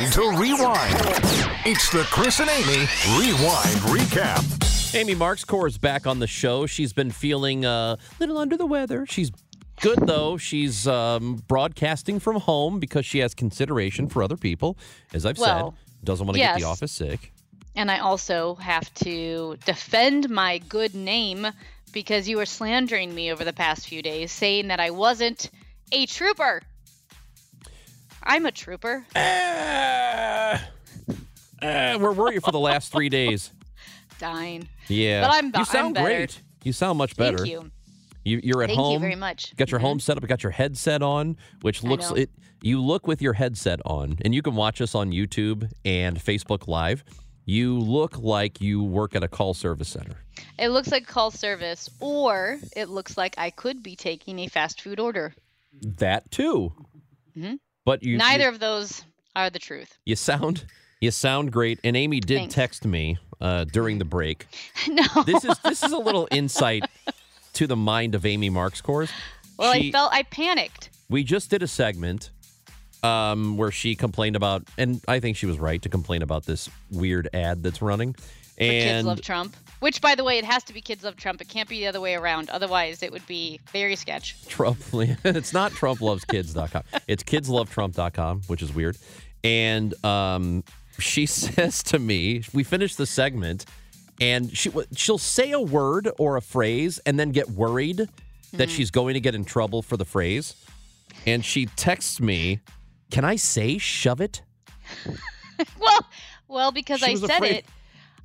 Time to rewind. It's the Chris and Amy Rewind Recap. Amy Marxkors is back on the show. She's been feeling uh, a little under the weather. She's good, though. She's um, broadcasting from home because she has consideration for other people, as I've Well, said. Doesn't want to get the office sick. And I also have to defend my good name because you were slandering me over the past few days, saying that I wasn't a trooper. I'm a trooper. Uh, uh, where were you for the last three days? Dying. Yeah. But I'm- You I'm sound great. You sound much better. Thank you. You, you're at Thank home. Thank you very much. Got your Mhm. home set up. Got your headset on, which looks it. You look with your headset on, and you can watch us on YouTube and Facebook Live. You look like you work at a call service center. It looks like call service, or it looks like I could be taking a fast food order. That too. Mhm. But you Neither You, of those are the truth. you sound you sound great. And Amy did Thanks. text me uh, during the break. no. This is this is a little insight to the mind of Amy Marxkors. well, She- I felt I panicked. we just did a segment um, where she complained about, and I think she was right to complain about this weird ad that's running. For Kids Love Trump. Which, by the way, it has to be Kids Love Trump. It can't be the other way around. Otherwise, it would be very sketch. Trump, it's not TrumpLovesKids.com. It's KidsLoveTrump.com, which is weird. And um, she says to me, we finished the segment, and she she'll say a word or a phrase and then get worried that Mm-hmm. she's going to get in trouble for the phrase. And she texts me, "Can I say shove it?" Well, well, because She I said afraid- it.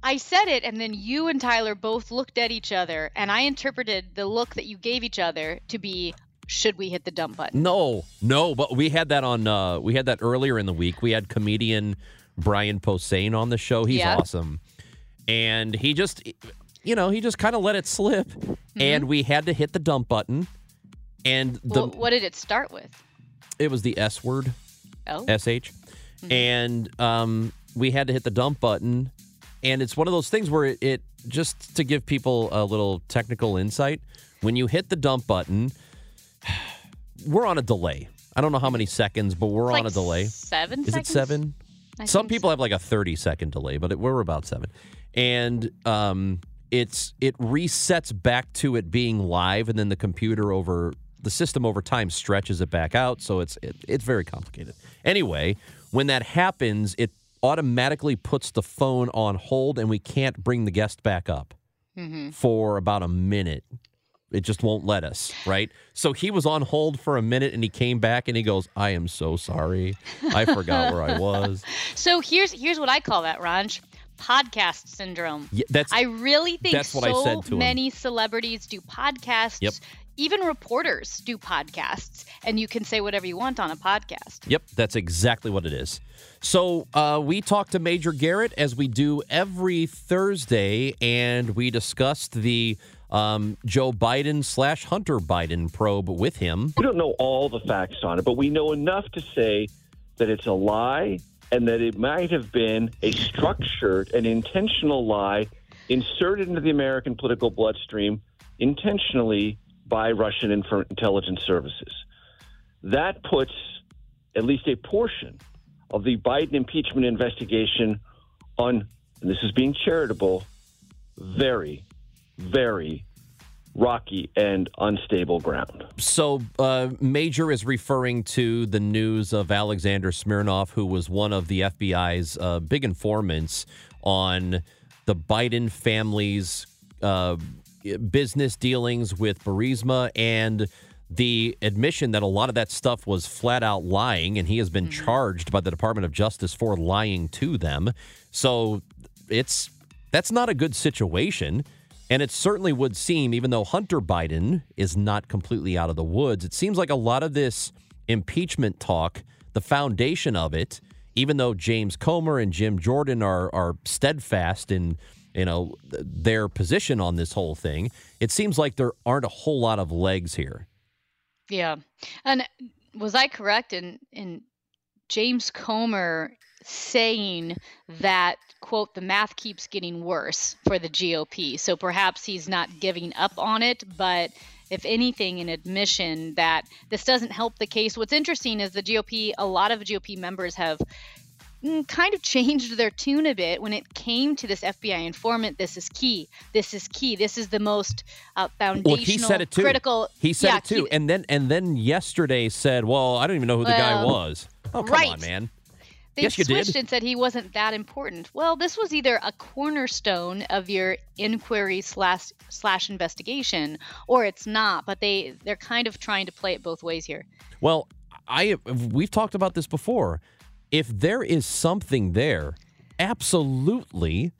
I said it, and then you and Tyler both looked at each other, and I interpreted the look that you gave each other to be, should we hit the dump button? No, no, but we had that on. Uh, we had that earlier in the week. We had comedian Brian Posehn on the show. He's Yeah. awesome, and he just, you know, he just kind of let it slip, and we had to hit the dump button, and the Well, what did it start with? it was the S word, Oh, sh, and um, we had to hit the dump button, and it's one of those things where it, it just to give people a little technical insight. When you hit the dump button, we're on a delay. I don't know how many seconds, but we're it's on like a delay. Seven Is it seven? I Some people so. have like a 30 second delay, but it, we're about seven. And um, it's it resets back to it being live, and then the computer over the system over time stretches it back out. So it's it, it's very complicated. Anyway, when that happens, it automatically puts the phone on hold, and we can't bring the guest back up Mhm. for about a minute. It just won't let us, right? So he was on hold for a minute and he came back and he goes, I am so sorry. I forgot where I was. So here's here's what I call that, Ranj. Podcast syndrome. Yeah, that's I really think That's what I so said to him. many celebrities do podcasts. Yep. Even reporters do podcasts, and you can say whatever you want on a podcast. Yep, that's exactly what it is. So uh, we talked to Major Garrett as we do every Thursday, and we discussed the um, Joe Biden slash Hunter Biden probe with him. We don't know all the facts on it, but we know enough to say that it's a lie and that it might have been a structured and intentional lie inserted into the American political bloodstream intentionally by Russian intelligence services. That puts at least a portion of the Biden impeachment investigation on, and this is being charitable, very, very rocky and unstable ground. So, uh, Major is referring to the news of Alexander Smirnov, who was one of the FBI's uh, big informants on the Biden family's uh, business dealings with Burisma and the admission that a lot of that stuff was flat out lying, and he has been mm-hmm. charged by the Department of Justice for lying to them. So, it's that's not a good situation. And it certainly would seem, even though Hunter Biden is not completely out of the woods, it seems like a lot of this impeachment talk the foundation of it, even though James Comer and Jim Jordan are are steadfast in you know their position on this whole thing, it seems like there aren't a whole lot of legs here. Yeah. And was I correct in in James Comer saying that quote the math keeps getting worse for the GOP. So perhaps he's not giving up on it, but if anything an admission that this doesn't help the case. What's interesting is the GOP a lot of GOP members have kind of changed their tune a bit when it came to this FBI informant. This is key. This is key. This is the most uh, foundational, Well, he said it too. critical. He said yeah, it too, key- and then and then yesterday said, "Well, I don't even know who the guy was." Oh, come right. on, man. They Yes, switched did. and said he wasn't that important. Well, this was either a cornerstone of your inquiry slash slash investigation, or it's not. But they they're kind of trying to play it both ways here. Well, I we've talked about this before. If there is something there, absolutely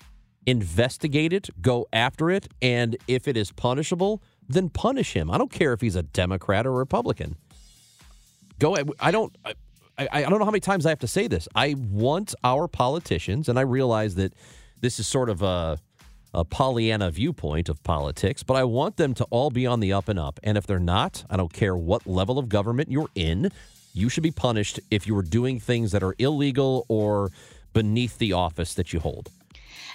investigate it, go after it, and if it is punishable, then punish him. I don't care if he's a Democrat or Republican. Go. I don't. I, I, I don't know how many times I have to say this. I want our politicians, and I realize that this is sort of a a Pollyanna viewpoint of politics, but I want them to all be on the up and up. And if they're not, I don't care what level of government you're in, you should be punished if you are doing things that are illegal or beneath the office that you hold.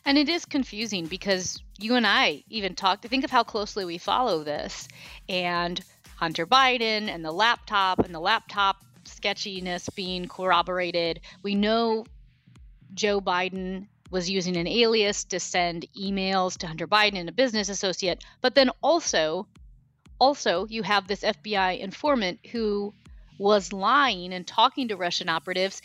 And it is confusing because you and I even talked. Think of how closely we follow this, and Hunter Biden and the laptop and the laptop sketchiness being corroborated. We know Joe Biden was using an alias to send emails to Hunter Biden and a business associate, but then also also you have this FBI informant who was lying and talking to Russian operatives.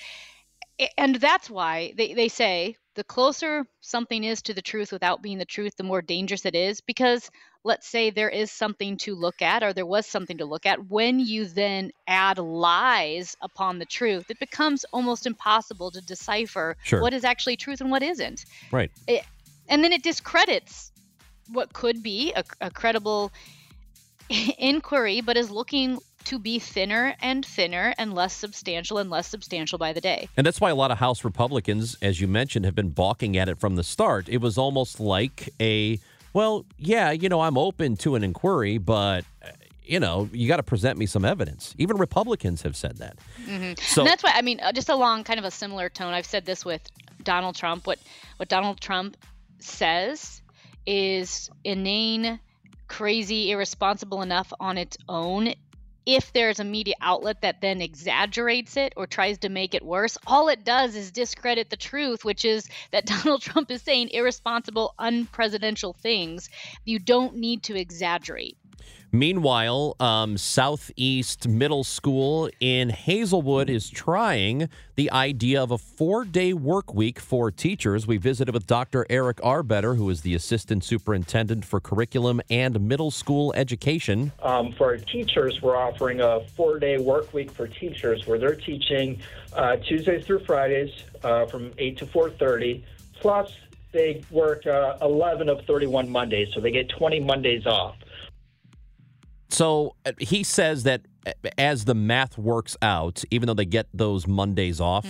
And that's why they, they say the closer something is to the truth without being the truth, the more dangerous it is. Because let's say there is something to look at, or there was something to look at, when you then add lies upon the truth, it becomes almost impossible to decipher Sure. what is actually truth and what isn't. Right. And then it discredits what could be a, a credible inquiry, but is looking to be thinner and thinner and less substantial and less substantial by the day. And that's why a lot of House Republicans, as you mentioned, have been balking at it from the start. It was almost like a, well, yeah, you know, I'm open to an inquiry, but, uh, you know, you got to present me some evidence. Even Republicans have said that. So, and that's why I mean, uh, just along kind of a similar tone. I've said this with Donald Trump. What what Donald Trump says is inane, crazy, irresponsible enough on its own. If there's a media outlet that then exaggerates it or tries to make it worse, all it does is discredit the truth, which is that Donald Trump is saying irresponsible, unpresidential things. You don't need to exaggerate. Meanwhile, um, Southeast Middle School in Hazelwood is trying the idea of a four day work week for teachers. We visited with Dr. Eric Arbetter, who is the Assistant Superintendent for Curriculum and Middle School Education. Um, for teachers, we're offering a four day work week for teachers where they're teaching uh, Tuesdays through Fridays uh, from 8 to 4.30. Plus, they work uh, 11 of 31 Mondays, so they get 20 Mondays off. So uh, he says that uh, as the math works out, even though they get those Mondays off,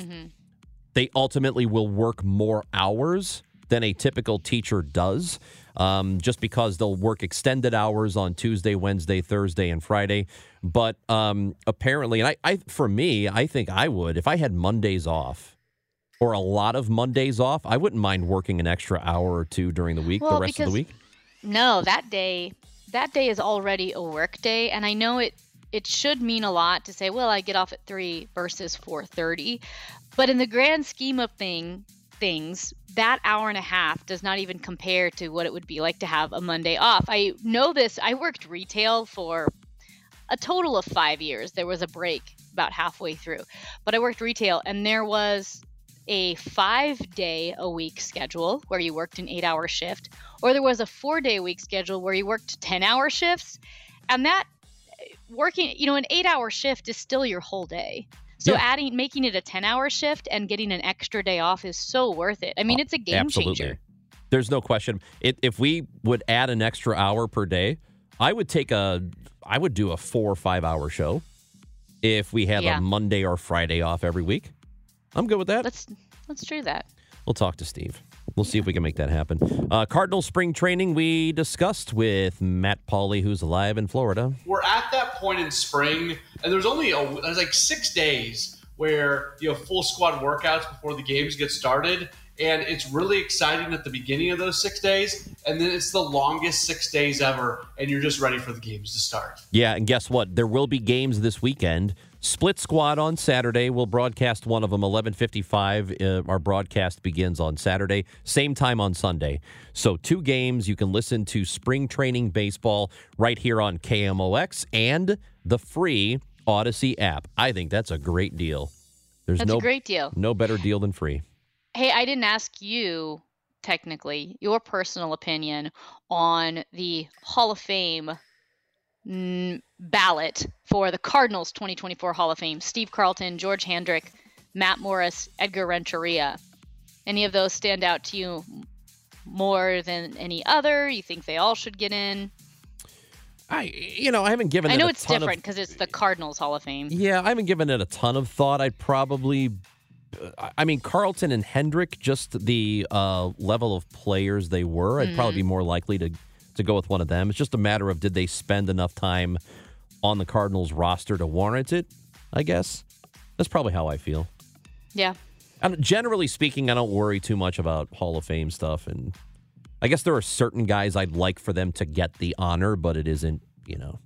they ultimately will work more hours than a typical teacher does, um, just because they'll work extended hours on Tuesday, Wednesday, Thursday, and Friday. But um, apparently, and I, I, for me, I think I would if I had Mondays off. Or a lot of Mondays off. I wouldn't mind working an extra hour or two during the week, Well, the rest of the week. No, that day that day is already a work day and I know it it should mean a lot to say, well, I get off at 3 versus 4:30. But in the grand scheme of thing things, that hour and a half does not even compare to what it would be like to have a Monday off. I know this. I worked retail for a total of 5 years. There was a break about halfway through. But I worked retail and there was a five day a week schedule where you worked an eight hour shift, or there was a four day a week schedule where you worked 10 hour shifts. And that eh, working, you know, an eight hour shift is still your whole day. So Yeah. adding, making it a 10 hour shift and getting an extra day off is so worth it. I mean, it's a game Absolutely. changer. There's no question. It, if we would add an extra hour per day, I would take a, I would do a four or five hour show. if we had Yeah. a Monday or Friday off every week. I'm good with that. Let's let's do that. We'll talk to Steve. We'll see if we can make that happen. Uh, Cardinal spring training we discussed with Matt Pauley, who's live in Florida. we're at that point in spring, and there's only a, there's like six days where you have full squad workouts before the games get started, and it's really exciting at the beginning of those six days, and then it's the longest six days ever, and you're just ready for the games to start. Yeah, and guess what? There will be games this weekend. Split squad on Saturday. We'll broadcast one of them. Eleven fifty-five. Uh, our broadcast begins on Saturday. Same time on Sunday. So two games. You can listen to spring training baseball right here on KMOX and the free Odyssey app. I think that's a great deal. There's That's no a great deal. no better deal than free. Hey, I didn't ask you technically your personal opinion on the Hall of Fame ballot for the Cardinals 2024 Hall of Fame. Steve Carlton, George Hendrick, Matt Morris, Edgar Renteria. Any of those stand out to you more than any other? You think they all should get in? I you know I haven't given. I know it's different because it's the Cardinals Hall of Fame. Yeah, I haven't given it a ton of thought. I'd probably, uh, I mean, Carlton and Hendrick, just the uh, level of players they were, I'd probably be Mm-hmm. more likely to to go with one of them. It's just a matter of did they spend enough time on the Cardinals roster to warrant it. I guess that's probably how I feel. Yeah. And generally speaking, I don't worry too much about Hall of Fame stuff, and I guess there are certain guys I'd like for them to get the honor, but it isn't, you know,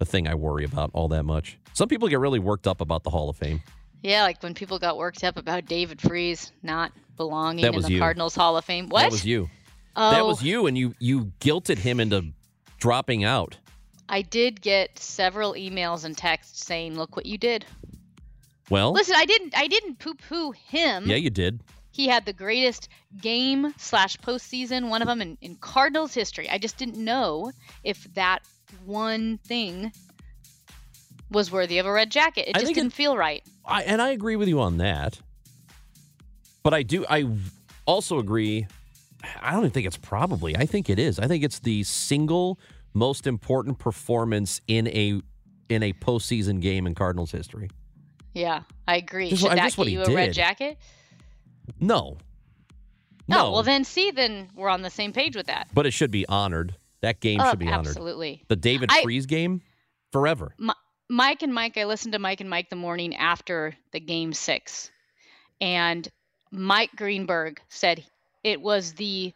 a thing I worry about all that much. Some people get really worked up about the Hall of Fame. Yeah, like when people got worked up about David Freese not belonging in the you. Cardinals Hall of Fame. What? That was you. Oh, That was you, and you you guilted him into dropping out. I did get several emails and texts saying, "Look what you did." Well, Listen, I didn't. I didn't poo-poo him. yeah, you did. He had the greatest game slash postseason, one of them in, in Cardinals history. I just didn't know if that one thing was worthy of a red jacket. It just didn't feel right. I, and I agree with you on that. But I do. I also agree. I don't even think it's probably. I think it is. I think it's the single most important performance in a in a postseason game in Cardinals history. Yeah, I agree. Just Should that just get you a red did. jacket? No. No. Well, then see, then we're on the same page with that. But it should be honored. That game Oh, should be honored. absolutely. The David I- Freese game, forever. Mi- Mike and Mike, I listened to Mike and Mike the morning after the game six, and Mike Greenberg said it was the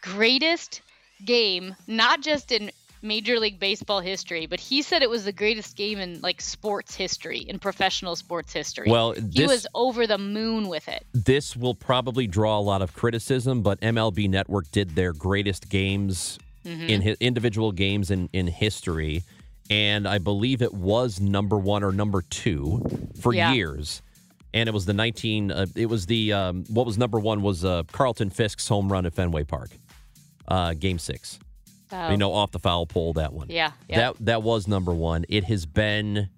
greatest game, not just in Major League Baseball history, but he said it was the greatest game in like sports history, in professional sports history. Well, he was over the moon with it. This will probably draw a lot of criticism, but MLB Network did their greatest games Mm-hmm. in hi- individual games in, in history, and I believe it was number one or number two for Yeah. years. And it was the 19. Uh, it was the um, what was number one was uh, Carlton Fisk's home run at Fenway Park, uh, Game Six. Oh, You know, off the foul pole that one. Yeah, yeah. That that was number one. It has been,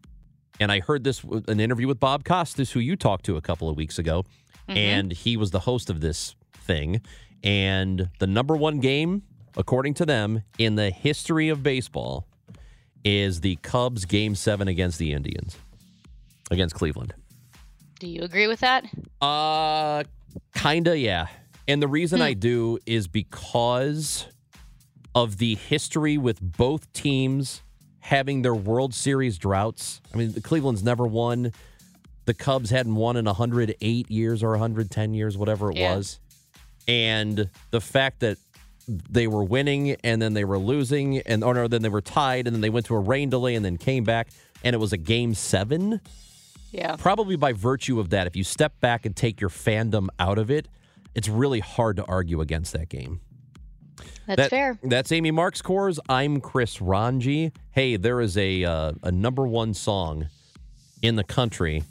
and I heard this an interview with Bob Costas, who you talked to a couple of weeks ago, Mm-hmm. and he was the host of this thing. And the number one game, according to them, in the history of baseball, is the Cubs Game Seven against the Indians, against Cleveland. Do you agree with that? Uh, kinda, yeah. And the reason Hmm. I do is because of the history with both teams having their World Series droughts. I mean, the Cleveland's never won. The Cubs hadn't won in 108 years or 110 years, whatever it Yeah. was. And the fact that they were winning and then they were losing and or no, then they were tied and then they went to a rain delay and then came back and it was a game 7 Yeah. probably by virtue of that, if you step back and take your fandom out of it, it's really hard to argue against that game. That's That- fair. That's Amy Marxkors. I'm Chris Ranji. Hey, there is a uh, a number one song in the country,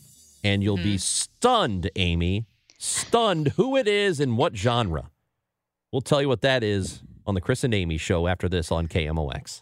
and you'll be stunned, Amy, stunned who it is and what genre. We'll tell you what that is on the Chris and Amy show after this on KMOX.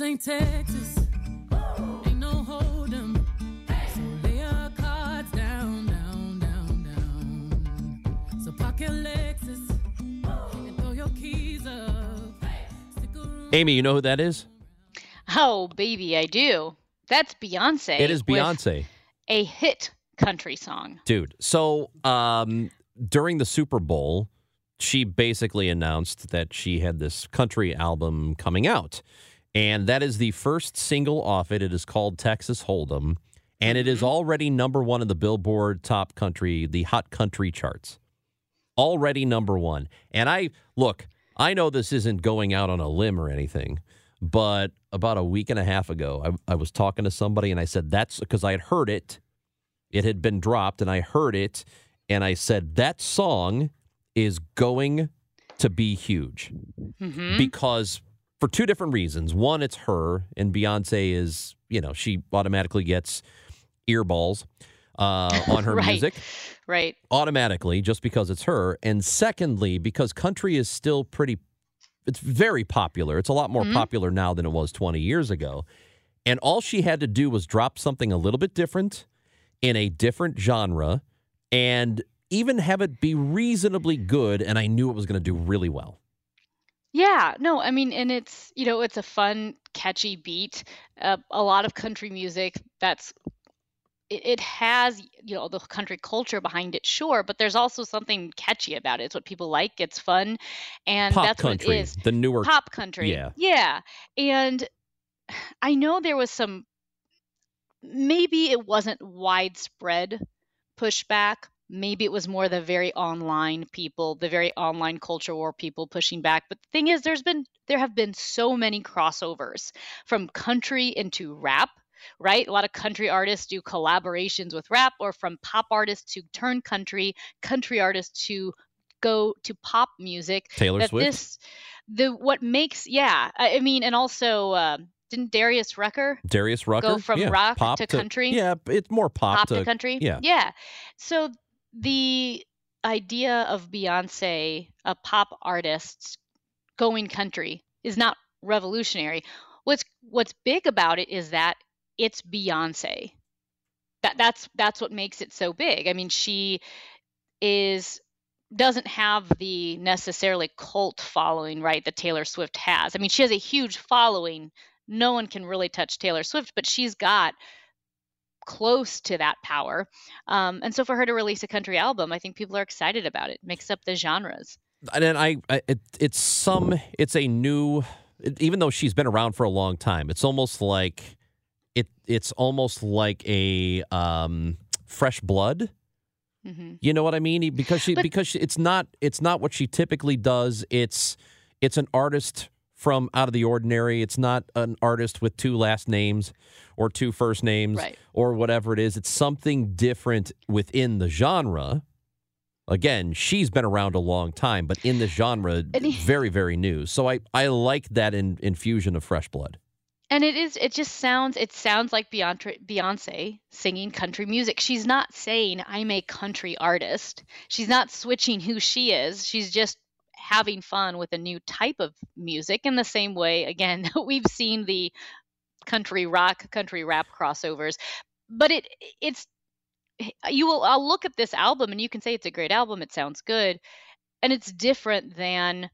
This ain't Texas. Ain't no hold'em. So lay your cards down, down, down, down. So park your Lexus and throw your keys up. Amy, you know who that is? Oh, baby, I do. That's Beyonce. It is Beyonce. A hit country song. Dude, so um, during the Super Bowl, she basically announced that she had this country album coming out. And that is the first single off it. It is called Texas Hold'em. And it is already number one in the Billboard Top Country, the Hot Country charts. Already number one. And I, look, I know this isn't going out on a limb or anything, but about a week and a half ago, I, I was talking to somebody and I said, that's because I had heard it. It had been dropped and I heard it. And I said, that song is going to be huge hmm because for two different reasons. One, it's her, and Beyonce is, you know, she automatically gets earballs uh, on her Right. music Right. automatically just because it's her. And secondly, because country is still pretty, it's very popular. It's a lot more Mhm. popular now than it was 20 years ago. And all she had to do was drop something a little bit different in a different genre and even have it be reasonably good. And I knew it was going to do really well. Yeah, no, I mean, and it's, you know, it's a fun, catchy beat. Uh, a lot of country music that's it, it has, you know, the country culture behind it, sure, but there's also something catchy about it. It's what people like, it's fun, and Pop that's country, what it is. the newer. Pop country. Yeah. Yeah. And I know there was some maybe it wasn't widespread pushback. Maybe it was more the very online people, the very online culture war people pushing back. But the thing is, there's been there have been so many crossovers from country into rap, right? A lot of country artists do collaborations with rap, or from pop artists to turn country, country artists to go to pop music. Taylor that Swift. this the what makes yeah, I, mean, and also uh, didn't Darius Rucker Darius Rucker. go from yeah, rock pop to country? Yeah, it's more pop, pop to, country. Yeah. Yeah. So the idea of Beyonce, a pop artist, going country is not revolutionary. What's what's big about it is that it's Beyonce. That that's that's what makes it so big. I mean, she is doesn't have the necessarily cult following, right, that Taylor Swift has. I mean, she has a huge following. No one can really touch Taylor Swift, but she's got close to that power. Um, and so for her to release a country album, I think people are excited about it. Mix up the genres. and then I, I it, it's some it's a new it- even though she's been around for a long time it's almost like it it's almost like a um fresh blood hmm you know what i mean because she But- because she, it's not it's not what she typically does it's it's an artist from out of the ordinary it's not an artist with two last names or two first names Right. or whatever it is it's something different within the genre again she's been around a long time but in the genre he- very very new so i i like that in, infusion of fresh blood And it is. It just sounds. It sounds like Beyonce, Beyonce singing country music. She's not saying I'm a country artist. She's not switching who she is. She's just having fun with a new type of music. In the same way, again, we've seen the country rock, country rap crossovers. But it it's you will. I'll look at this album and you can say it's a great album. It sounds good, and it's different than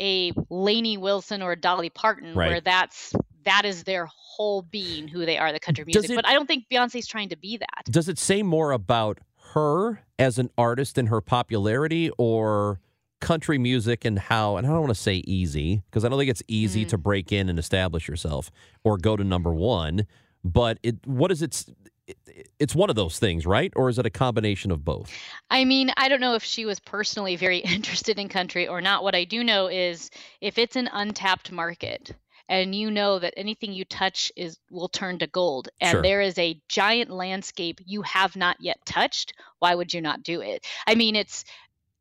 a Lainey Wilson or a Dolly Parton, Right. where that's that is their whole being, who they are, the country music. it- but I don't think Beyonce's trying to be that. does it say more about her as an artist and her popularity or country music and how and I don't want to say easy because I don't think it's easy Mm. to break in and establish yourself or go to number 1 but it what is it? it- It's one of those things, right? Or is it a combination of both? I mean, I don't know if she was personally very interested in country or not. What I do know is if it's an untapped market and you know that anything you touch is will turn to gold and Sure. there is a giant landscape you have not yet touched, why would you not do it? I mean, it's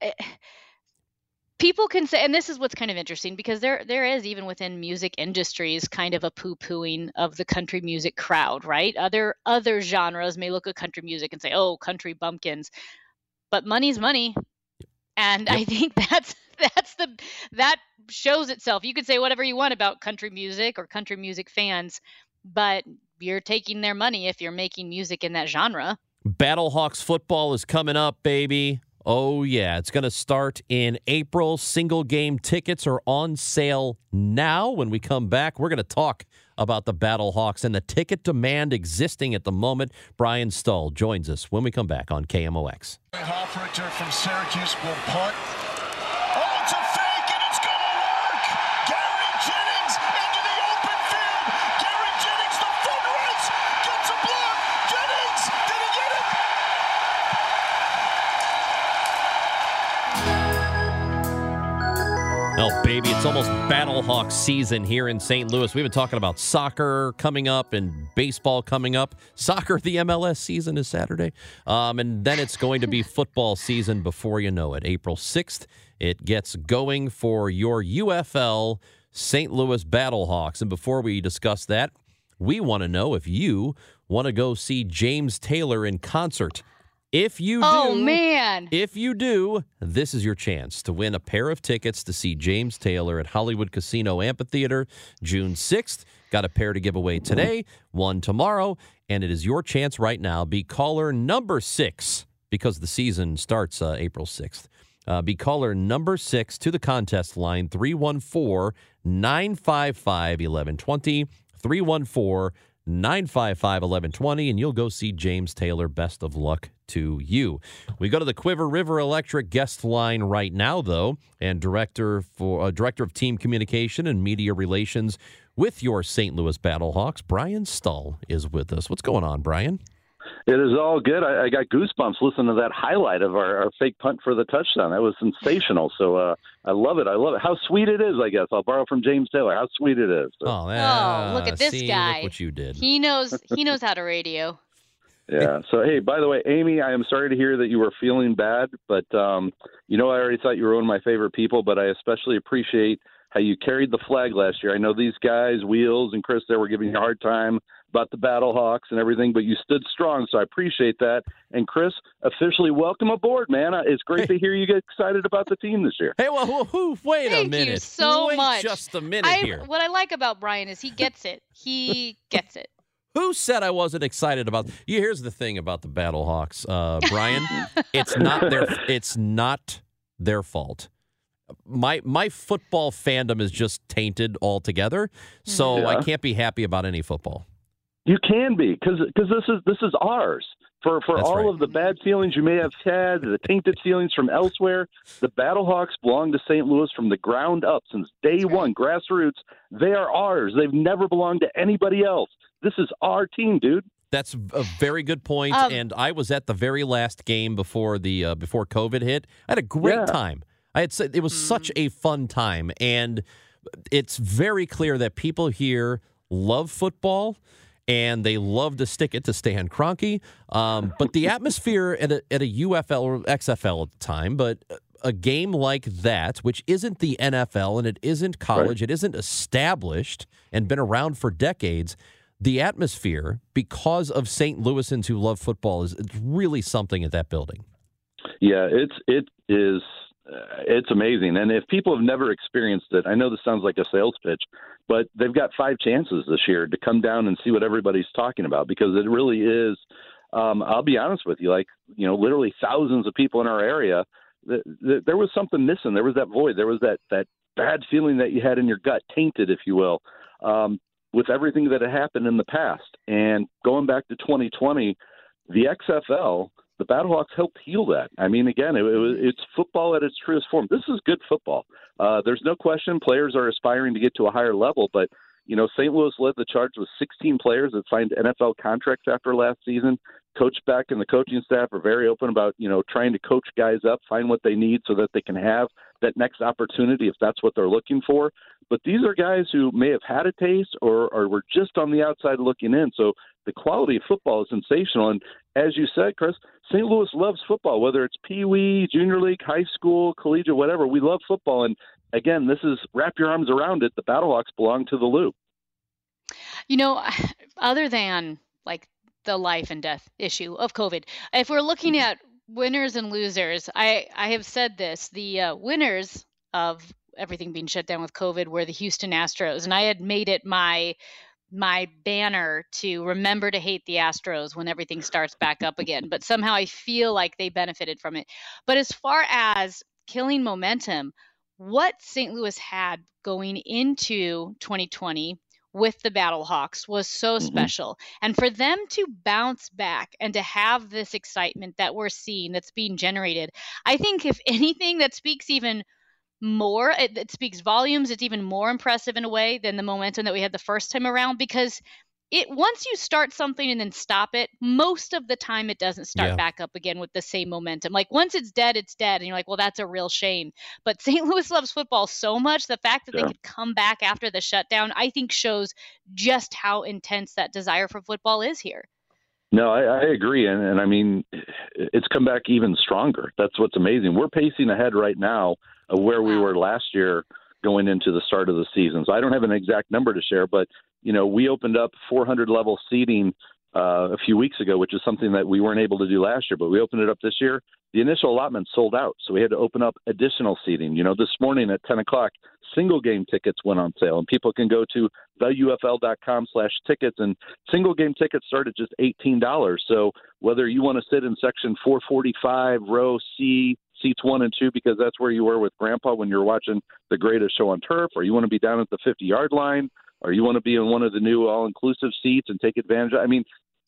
eh, people can say and this is what's kind of interesting because there there is even within music industries kind of a poo-pooing of the country music crowd right? Other other genres may look at country music and say oh country bumpkins but money's money. And i think that's that's the that shows itself. You could say whatever you want about country music or country music fans but you're taking their money if you're making music in that genre. Battlehawks football is coming up, baby. Oh, yeah. It's going to start in April. Single game tickets are on sale now. When we come back, we're going to talk about the Battlehawks and the ticket demand existing at the moment. Brian Stull joins us when we come back on KMOX. Hoffrichter from Syracuse will punt. Oh, baby, it's almost Battlehawks season here in St. Louis. We've been talking about soccer coming up and baseball coming up. Soccer, the MLS season is Saturday. Um, and then it's going to be football season before you know it. April 6th, it gets going for your UFL St. Louis Battlehawks. And before we discuss that, we want to know if you want to go see James Taylor in concert. If you do, oh man if you do, this is your chance to win a pair of tickets to see James Taylor at Hollywood Casino Amphitheater June 6th. Got a pair to give away today, one tomorrow, and it is your chance right now. Be caller number six because the season starts uh, April 6th. Uh, be caller number six to the contest line 314 955 1120. 314 955 1120, and you'll go see James Taylor. Best of luck to you. We go to the Cuivre River Electric guest line right now, though, and director for uh, director of team communication and media relations with your St. Louis Battlehawks, Brian Stull, is with us. What's going on, Brian? It is all good. I, I got goosebumps listening to that highlight of our, our fake punt for the touchdown. That was sensational. So uh, I love it. I love it. How sweet it is. I guess I'll borrow from James Taylor. How sweet it is. So, Oh, oh look at this see, guy Look what you did. he knows he knows how to radio yeah. So hey, by the way, Amy, I am sorry to hear that you were feeling bad, but um, you know I already thought you were one of my favorite people, but I especially appreciate how you carried the flag last year. I know these guys, Wheels and Chris, they were giving you a hard time about the Battlehawks and everything, but you stood strong, so I appreciate that. And Chris, officially welcome aboard, man. Uh, It's great to hear you get excited about the team this year. Hey, well, who, who, wait Thank a minute. you so wait much. just a minute I, here. What I like about Brian is he gets it. He gets it. Who said I wasn't excited about? You here's the thing about the Battlehawks, uh, Brian. it's not their. It's not their fault. My my football fandom is just tainted altogether, so Yeah. I can't be happy about any football. You can be because this is this is ours. For for That's all right. of the bad feelings you may have had, the tainted feelings from elsewhere, the Battlehawks belong to St. Louis from the ground up since day one, grassroots. They are ours. They've never belonged to anybody else. This is our team, dude. That's a very good point. Um, and I was at the very last game before the uh, before COVID hit. I had a great Yeah. time. I had said it was such Mm. a fun time, and it's very clear that people here love football. And they love to stick it to Stan Kroenke, um, but the atmosphere at a, at a UFL or XFL at the time, but a game like that, which isn't the NFL and it isn't college, it isn't established and been around for decades, the atmosphere because of St. Louisans who love football is it's really something at that building. Yeah, it's it is uh, it's amazing. And if people have never experienced it, I know this sounds like a sales pitch, but they've got five chances this year to come down and see what everybody's talking about because it really is. Um, I'll be honest with you, like you know, literally thousands of people in our area. Th- th- there was something missing. There was that void. There was that that bad feeling that you had in your gut, tainted, if you will, um, with everything that had happened in the past. And going back to 2020, the XFL the Battlehawks helped heal that. I mean, again, it, it it's football at its truest form. This is good football. Uh, there's no question players are aspiring to get to a higher level, but You know, St. Louis led the charge with 16 players that signed NFL contracts after last season. Coach Becht and the coaching staff are very open about, you know, trying to coach guys up, find what they need so that they can have that next opportunity if that's what they're looking for. But these are guys who may have had a taste or, or were just on the outside looking in. So the quality of football is sensational. And as you said, Chris, St. Louis loves football, whether it's Pee Wee, Junior League, high school, collegiate, whatever. We love football. And again, this is wrap your arms around it. The Battlehawks belong to the Loop. You know, other than like the life and death issue of COVID, if we're looking mm-hmm. at winners and losers, I I have said this: the uh, winners of everything being shut down with COVID were the Houston Astros, and I had made it my my banner to remember to hate the Astros when everything starts back up again. But somehow I feel like they benefited from it. But as far as killing momentum, what St. Louis had going into 2020 with the Battlehawks was so Mhm. special. And for them to bounce back and to have this excitement that we're seeing that's being generated, I think if anything that speaks even more, it, it speaks volumes. It's even more impressive in a way than the momentum that we had the first time around because it once you start something and then stop it, most of the time it doesn't start Yeah. back up again with the same momentum. Like once it's dead, it's dead, and you're like, well, that's a real shame. But St. Louis loves football so much, the fact that they could come back after the shutdown, I think shows just how intense that desire for football is here. No, I, I agree, and, and I mean, it's come back even stronger. That's what's amazing. We're pacing ahead right now of where we were last year going into the start of the season. So I don't have an exact number to share, but you know, we opened up 400 level seating uh, a few weeks ago, which is something that we weren't able to do last year, but we opened it up this year. The initial allotment sold out, so we had to open up additional seating. You know, this morning at 10 o'clock, single game tickets went on sale, and people can go to theufl.com slash tickets, and single game tickets start at just $18. So whether you want to sit in section 445, row C, seats one and two, because that's where you were with Grandpa when you were watching the greatest show on turf, or you want to be down at the 50 yard line, or you want to be in one of the new all inclusive seats and take advantage of I mean,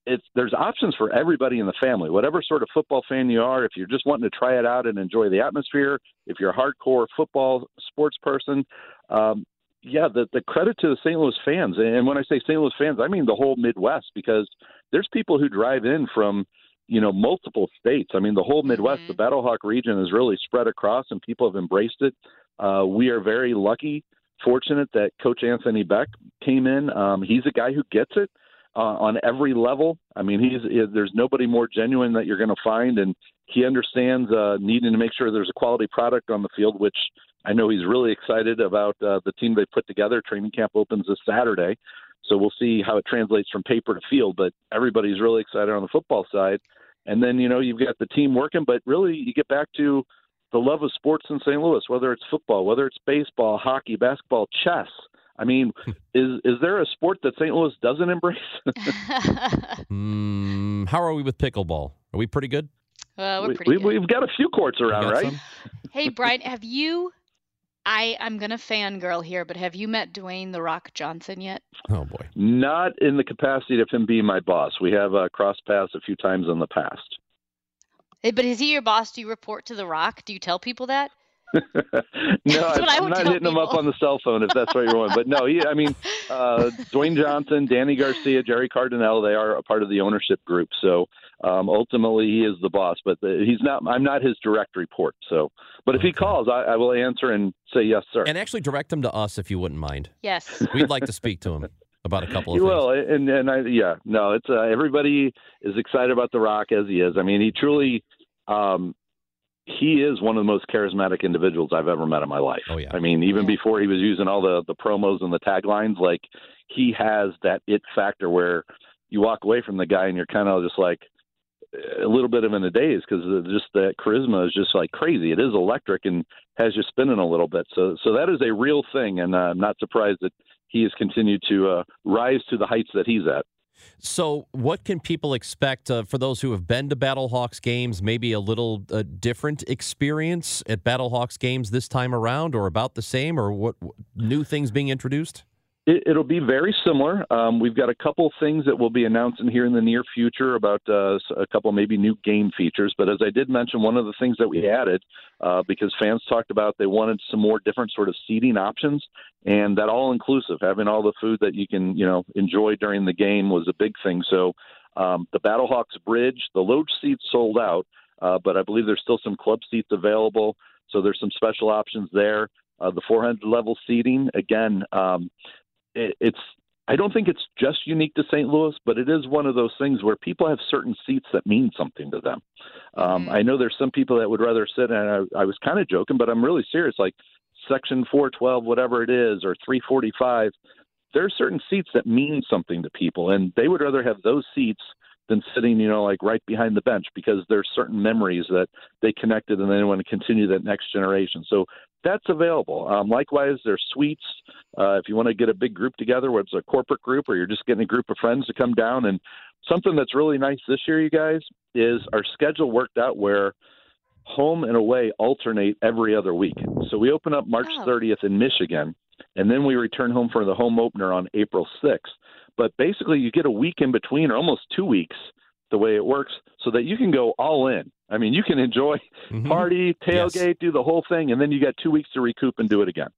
it's there's options for everybody in the family. Whatever sort of football fan you are, if you're just wanting to try it out and enjoy the atmosphere, if you're a hardcore football sports person, um, yeah, the the credit to the St. Louis fans, and when I say St. Louis fans, I mean the whole Midwest, because there's people who drive in from you know multiple states. I mean the whole Midwest, Mhm. the Battlehawk region is really spread across, and people have embraced it. Uh, we are very lucky, fortunate that Coach Anthony Becht came in. Um, he's a guy who gets it uh, on every level. I mean, he's he- there's nobody more genuine that you're going to find, and he understands uh, needing to make sure there's a quality product on the field, which I know he's really excited about uh, the team they put together. Training camp opens this Saturday, so we'll see how it translates from paper to field. But everybody's really excited on the football side, and then you know you've got the team working, but really you get back to the love of sports in St. Louis, whether it's football, whether it's baseball, hockey, basketball, chess. I mean, is is there a sport that St. Louis doesn't embrace? Mm, how are we with pickleball? Are we pretty good? well, we're pretty we, good. We've got a few courts around, right? some? Hey, Brian, have you? I I'm gonna fangirl here, but have you met Dwayne the Rock Johnson yet? Oh boy. Not in the capacity of him being my boss. We have uh, crossed paths a few times in the past. Eh, But is he your boss? Do you report to the Rock? Do you tell people that? no, I I'm not tell hitting him up on the cell phone if that's what you're on. But no, he, I mean, uh, Dwayne Johnson, Dany Garcia, Jerry Cardinale, they are a part of the ownership group. So um, ultimately, he is the boss, but the, he's not. I'm not his direct report. So, but if he calls, I, I will answer and say yes, sir. And actually direct him to us if you wouldn't mind. Yes. We'd like to speak to him about a couple of He things. will, and and I yeah, no, it's uh, everybody is excited about The Rock as he is. I mean, he truly, um, he is one of the most charismatic individuals I've ever met in my life. Oh, yeah. I mean, even Yeah. before he was using all the the promos and the taglines, like he has that it factor where you walk away from the guy and you're kind of just like a little bit of in a daze because just that charisma is just like crazy. It is electric and has you spinning a little bit. So so that is a real thing, and uh, I'm not surprised that he has continued to uh, rise to the heights that he's at. So, what can people expect uh, for those who have been to Battlehawks games? Maybe a little uh, different experience at Battlehawks games this time around, or about the same, or what, what new things being introduced? It, it'll be very similar. Um, we've got a couple things that we'll be announcing here in the near future about uh, a couple maybe new game features. But as I did mention, one of the things that we added uh, because fans talked about they wanted some more different sort of seating options, and that all inclusive, having all the food that you can you know enjoy during the game was a big thing. So um, the Battlehawks Bridge, the load seats sold out, uh, but I believe there's still some club seats available. So there's some special options there. Uh, the 400 level seating, again, um, it's I don't think it's just unique to St. Louis, but it is one of those things where people have certain seats that mean something to them. Um, I know there's some people that would rather sit, and I, I was kind of joking, but I'm really serious. Like section 412, whatever it is, or 345, there are certain seats that mean something to people, and they would rather have those seats than sitting, you know, like right behind the bench because there's certain memories that they connected and they want to continue that next generation. So that's available. Um, likewise, there's suites. Uh, if you want to get a big group together, whether it's a corporate group or you're just getting a group of friends to come down, and something that's really nice this year, you guys, is our schedule worked out where home and away alternate every other week. So we open up March 30th in Michigan, and then we return home for the home opener on April 6th. But basically, you get a week in between, or almost two weeks, the way it works, so that you can go all in. I mean, you can enjoy party, tailgate, do the whole thing, and then you got two weeks to recoup and do it again.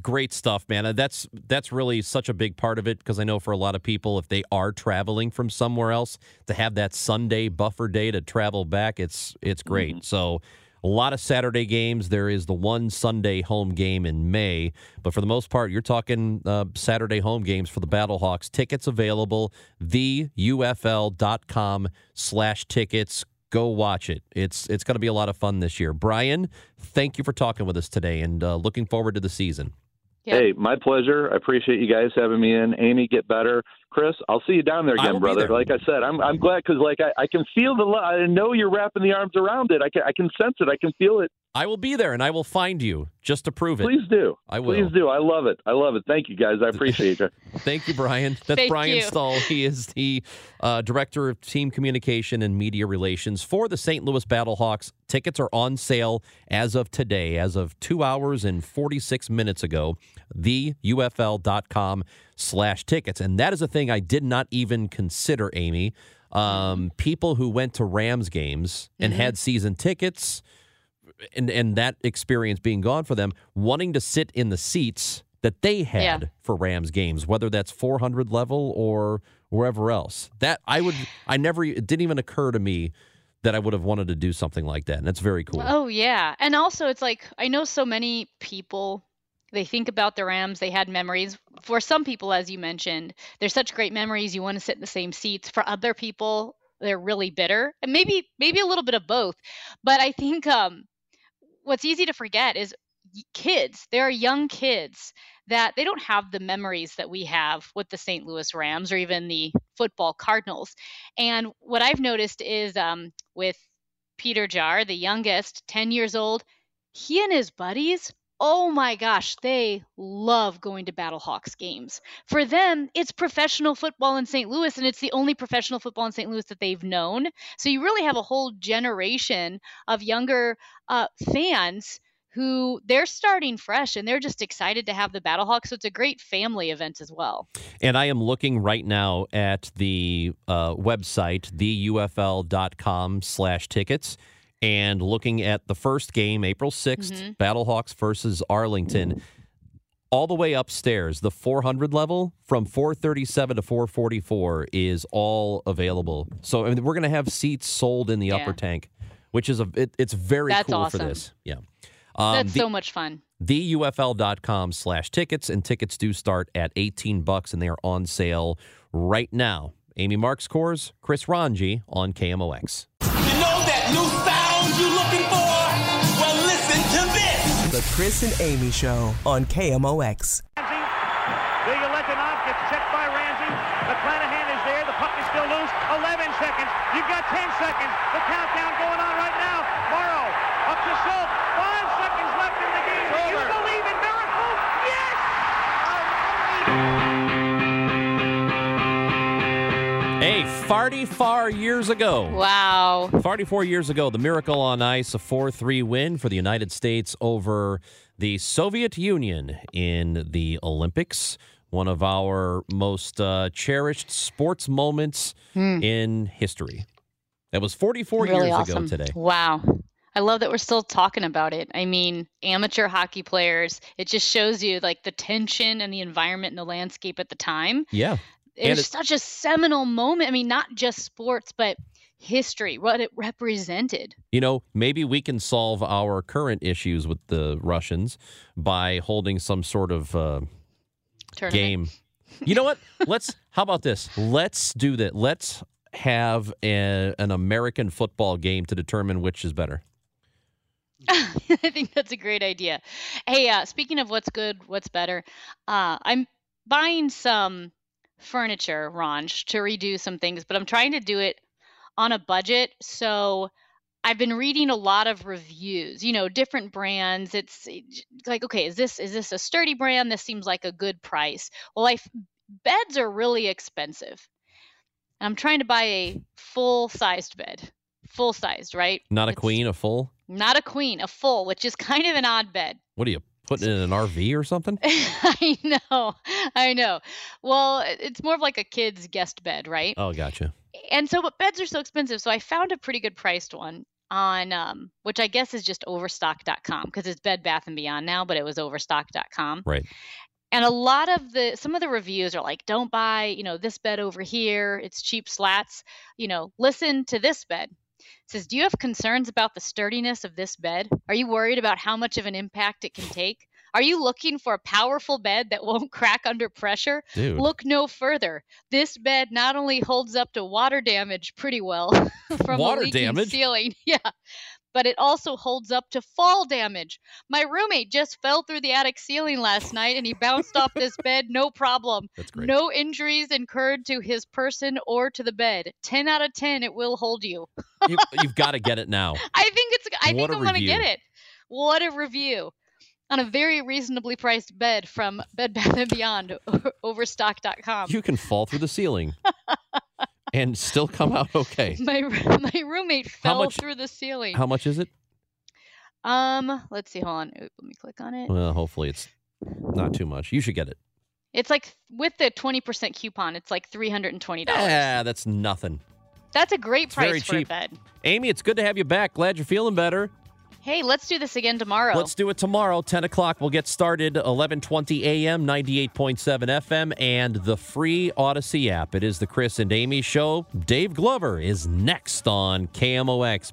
Great stuff, man. Uh, That's that's really such a big part of it because I know for a lot of people, if they are traveling from somewhere else, to have that Sunday buffer day to travel back, it's it's great. So a lot of Saturday games. There is the one Sunday home game in May, but for the most part, you're talking uh, Saturday home games for the Battlehawks. Tickets available. TheUFL.com slash tickets. Go watch it. It's it's going to be a lot of fun this year. Brian, thank you for talking with us today, and uh, looking forward to the season. Hey, my pleasure. I appreciate you guys having me in. Amy, get better. Chris, I'll see you down there again, brother. there. Like I said, I'm I'm glad because like I, I can feel the lo- I know you're wrapping the arms around it. I can I can sense it. I can feel it. I will be there, and I will find you just to prove it. Please do. I will. Please do. I love it. I love it. Thank you guys. I appreciate you. Thank you, Brian. That's Thank Brian you. Stull. He is the uh, director of team communication and media relations for the St. Louis Battlehawks. Tickets are on sale as of today, as of two hours and 46 minutes ago. TheUFL.com slash tickets. And that is a thing I did not even consider, Amy. Um, people who went to Rams games and Mm-hmm. had season tickets and and that experience being gone for them, wanting to sit in the seats that they had Yeah. for Rams games, whether that's 400 level or wherever else. That I would, I never, it didn't even occur to me that I would have wanted to do something like that, and that's very cool. Oh yeah, and also it's like I know so many people. They think about the Rams. They had memories. For some people, as you mentioned, they're such great memories. You want to sit in the same seats. For other people, they're really bitter, and maybe maybe a little bit of both. But I think um, what's easy to forget is kids. There are young kids that they don't have the memories that we have with the St. Louis Rams or even the football Cardinals. And what I've noticed is um, with Peter Jar, the youngest, 10 years old, he and his buddies, oh my gosh, they love going to Battlehawks games. For them, it's professional football in St. Louis, and it's the only professional football in St. Louis that they've known. So you really have a whole generation of younger uh, fans who they're starting fresh and they're just excited to have the Battlehawks. So it's a great family event as well. And I am looking right now at the uh, website, theufl.com slash tickets, and looking at the first game, April 6th, Mhm. Battlehawks versus Arlington. All the way upstairs, the 400 level from 437 to 444 is all available. So I mean, we're going to have seats sold in the Yeah. upper tank, which is a it, it's very That's cool awesome. for this. Yeah. Um, That's the- so much fun. theufl.com slash tickets and tickets do start at 18 bucks and they are on sale right now amy Marxkors chris Rongey on kmox You know that sound you looking for? Well, listen to this. The Chris and Amy Show on KMOX. The Letonov gets checked by Ramsey. McClanahan is there. The puck is still loose. 11 seconds. You've got 10 seconds. The countdown going on right now. Morrow up to Schultz. Five seconds 44 years ago. Wow. 44 years ago, the Miracle on Ice, a 4 3 win for the United States over the Soviet Union in the Olympics. One of our most uh, cherished sports moments hmm. in history. That was 44 really years awesome. ago today. Wow. I love that we're still talking about it. I mean, amateur hockey players, it just shows you like the tension and the environment and the landscape at the time. Yeah. It And was it- such a seminal moment. I mean, not just sports, but history, what it represented. You know, maybe we can solve our current issues with the Russians by holding some sort of uh, game. You know what? Let's. How about this? Let's do that. Let's have a, an American football game to determine which is better. I think that's a great idea. Hey, uh, speaking of what's good, what's better, uh, I'm buying some furniture, Ranj, to redo some things, but I'm trying to do it on a budget. So I've been reading a lot of reviews, you know, different brands. It's eh, it's like, okay, is this is this a sturdy brand? This seems like a good price. Well, I beds are really expensive. And I'm trying to buy a full-sized bed. Full-sized, right? Not a queen, a full. Not a queen, a full, which is kind of an odd bed. What are you putting in an RV or something? I know, I know. Well, it's more of like a kid's guest bed, right? Oh, gotcha. And so, but beds are so expensive. So I found a pretty good priced one on, um, which I guess is just overstock.com because it's Bed Bath and Beyond now, but it was overstock.com. Right. And a lot of the some of the reviews are like, don't buy, you know, this bed over here. It's cheap slats. You know, listen to this bed. It says, do you have concerns about the sturdiness of this bed? Are you worried about how much of an impact it can take? Are you looking for a powerful bed that won't crack under pressure? Dude. Look no further. This bed not only holds up to water damage pretty well from Water a leaking damage? ceiling, yeah, but it also holds up to fall damage. My roommate just fell through the attic ceiling last night and he bounced off this bed no problem. That's great. No injuries incurred to his person or to the bed. 10 out of 10 it will hold you. you, you've got to get it now. I think it's I What think I'm going to get it. What a review. On a very reasonably priced bed from Bed Bath and Beyond overstock.com. You can fall through the ceiling and still come out okay. my my roommate fell much- through the ceiling. How much is it? Um, let's see. Hold on. Oop, Let me click on it. Well, hopefully it's not too much. You should get it. It's like with the 20% coupon, it's like $320. Yeah, that's nothing. That's a great It's very price for a cheap. bed. Amy, it's good to have you back. Glad you're feeling better. Hey, let's do this again tomorrow. Let's do it tomorrow, 10 o'clock. We'll get started 11:20 a.m., 98.7 FM, and the free Audacy app. It is the Chris and Amy Show. Dave Glover is next on KMOX.